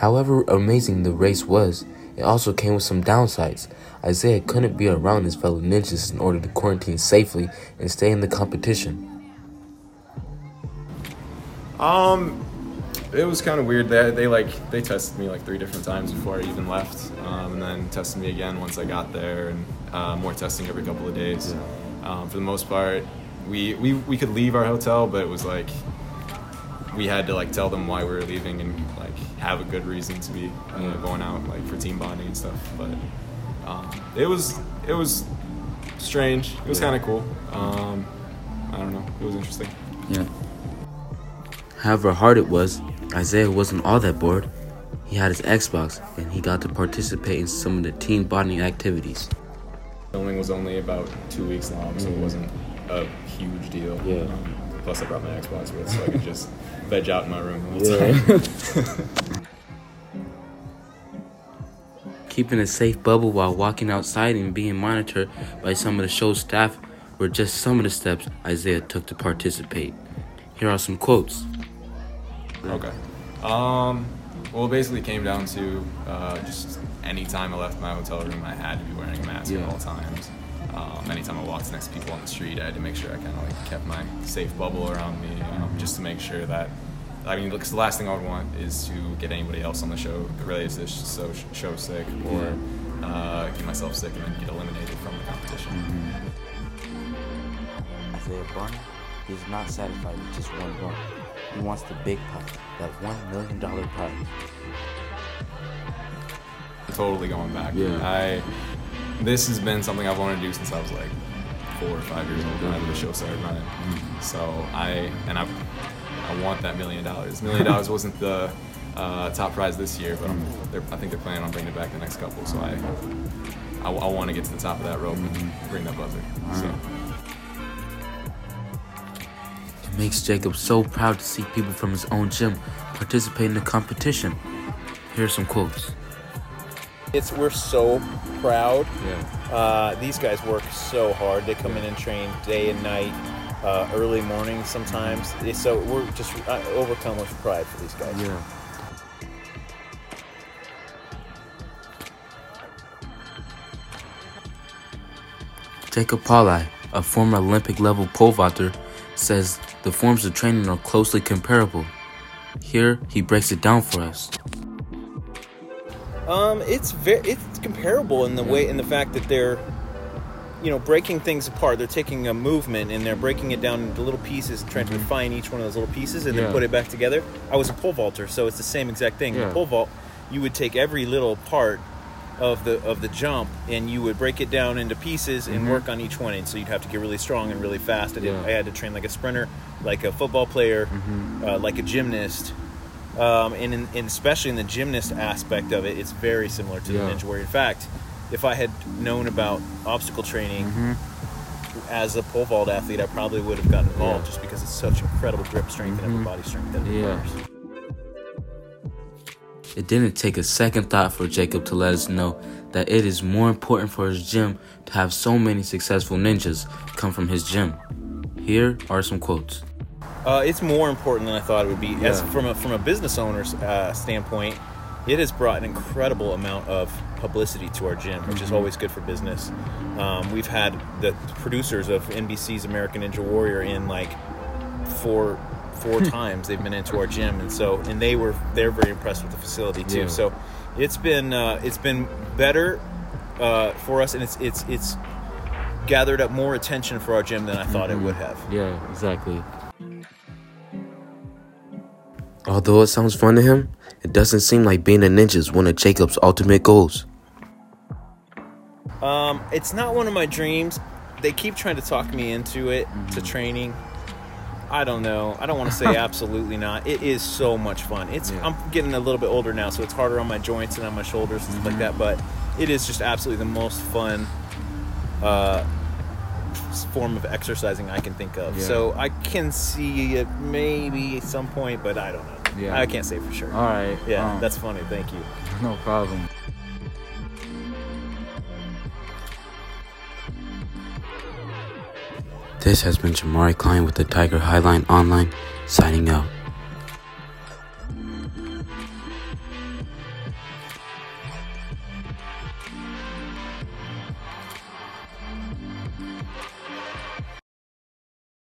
However amazing the race was, it also came with some downsides. Isaiah couldn't be around his fellow ninjas in order to quarantine safely and stay in the competition. Um, it was kind of weird. They, they like they tested me like three different times before I even left, um, and then tested me again once I got there, and uh, more testing every couple of days. Um, for the most part, we, we we could leave our hotel, but it was like we had to like tell them why we were leaving and like have a good reason to be uh, going out like for team bonding and stuff. But um, it was it was strange. It was kind of cool. Um, I don't know. It was interesting. Yeah. However hard it was, Isaiah wasn't all that bored. He had his Xbox and he got to participate in some of the team bonding activities. Filming was only about two weeks long, so it wasn't a huge deal. Yeah. Um, plus, I brought my Xbox with, so I could just veg out in my room the time. Keeping a safe bubble while walking outside and being monitored by some of the show's staff were just some of the steps Isaiah took to participate. Here are some quotes. Okay. Um, well, it basically came down to uh, just any time I left my hotel room, I had to be wearing a mask Yeah. at all times. Um, anytime I walked next to people on the street, I had to make sure I kind of like kept my safe bubble around me, um, just to make sure that. I mean, because the last thing I would want is to get anybody else on the show related to this so, show sick, or uh, get myself sick and then get eliminated from the competition. Isaiah Barney is not satisfied with just one bump. He wants the big prize, that $1 million prize. totally going back. Yeah. I this has been something I've wanted to do since I was like four or five years old whenever the show started running. Mm-hmm. So I and I I want that million dollars. Million dollars wasn't the uh, top prize this year, but they're, I think they're planning on bringing it back the next couple. So I I, want to get to the top of that rope and bring that buzzer. So. It makes Jacob so proud to see people from his own gym participate in the competition. Here are some quotes. It's we're so proud. Yeah. Uh, these guys work so hard. They come in and train day and night, uh, early morning sometimes. So we're just uh, overcome with pride for these guys. Yeah. Jacob Paulai, a former Olympic level pole vaulter, says the forms of training are closely comparable. Here, he breaks it down for us. Um, it's very it's comparable in the way in the fact that they're, you know, breaking things apart. They're taking a movement and they're breaking it down into little pieces, trying to refine each one of those little pieces, and Yeah. then put it back together. I was a pole vaulter, so it's the same exact thing. Yeah. the pole vault, you would take every little part of the of the jump and you would break it down into pieces and work on each one. And so you'd have to get really strong and really fast. I, did, Yeah. I had to train like a sprinter, like a football player, uh, like a gymnast. Um, and, in, and especially in the gymnast aspect of it, it's very similar to Yeah. the Ninja Warrior. In fact, if I had known about obstacle training as a pole vault athlete, I probably would have gotten involved Yeah. just because it's such incredible grip strength and upper body strength that it Yeah. requires. It didn't take a second thought for Jacob to let us know that it is more important for his gym to have so many successful ninjas come from his gym. Here are some quotes. Uh, it's more important than I thought it would be. As from a, from a business owner's uh, standpoint, it has brought an incredible amount of publicity to our gym, which Mm-hmm. is always good for business. Um, we've had the producers of NBC's American Ninja Warrior in like four four times. They've been into our gym, and so and they were they're very impressed with the facility too. Yeah. So it's been uh, it's been better uh, for us, and it's it's it's gathered up more attention for our gym than I thought Mm-hmm. it would have. Yeah, exactly. Although it sounds fun to him, it doesn't seem like being a ninja is one of Jacob's ultimate goals. Um, it's not one of my dreams. They keep trying to talk me into it, to training. I don't know. I don't want to say absolutely not. It is so much fun. It's Yeah. I'm getting a little bit older now, so it's harder on my joints and on my shoulders and stuff like that. But it is just absolutely the most fun uh, form of exercising I can think of. Yeah. So I can see it maybe at some point, but I don't know. Yeah. I can't say for sure. All right. yeah, um, that's funny. Thank you. no problem. This has been Jamari Klein with the Tiger Hi-Line Online, signing out.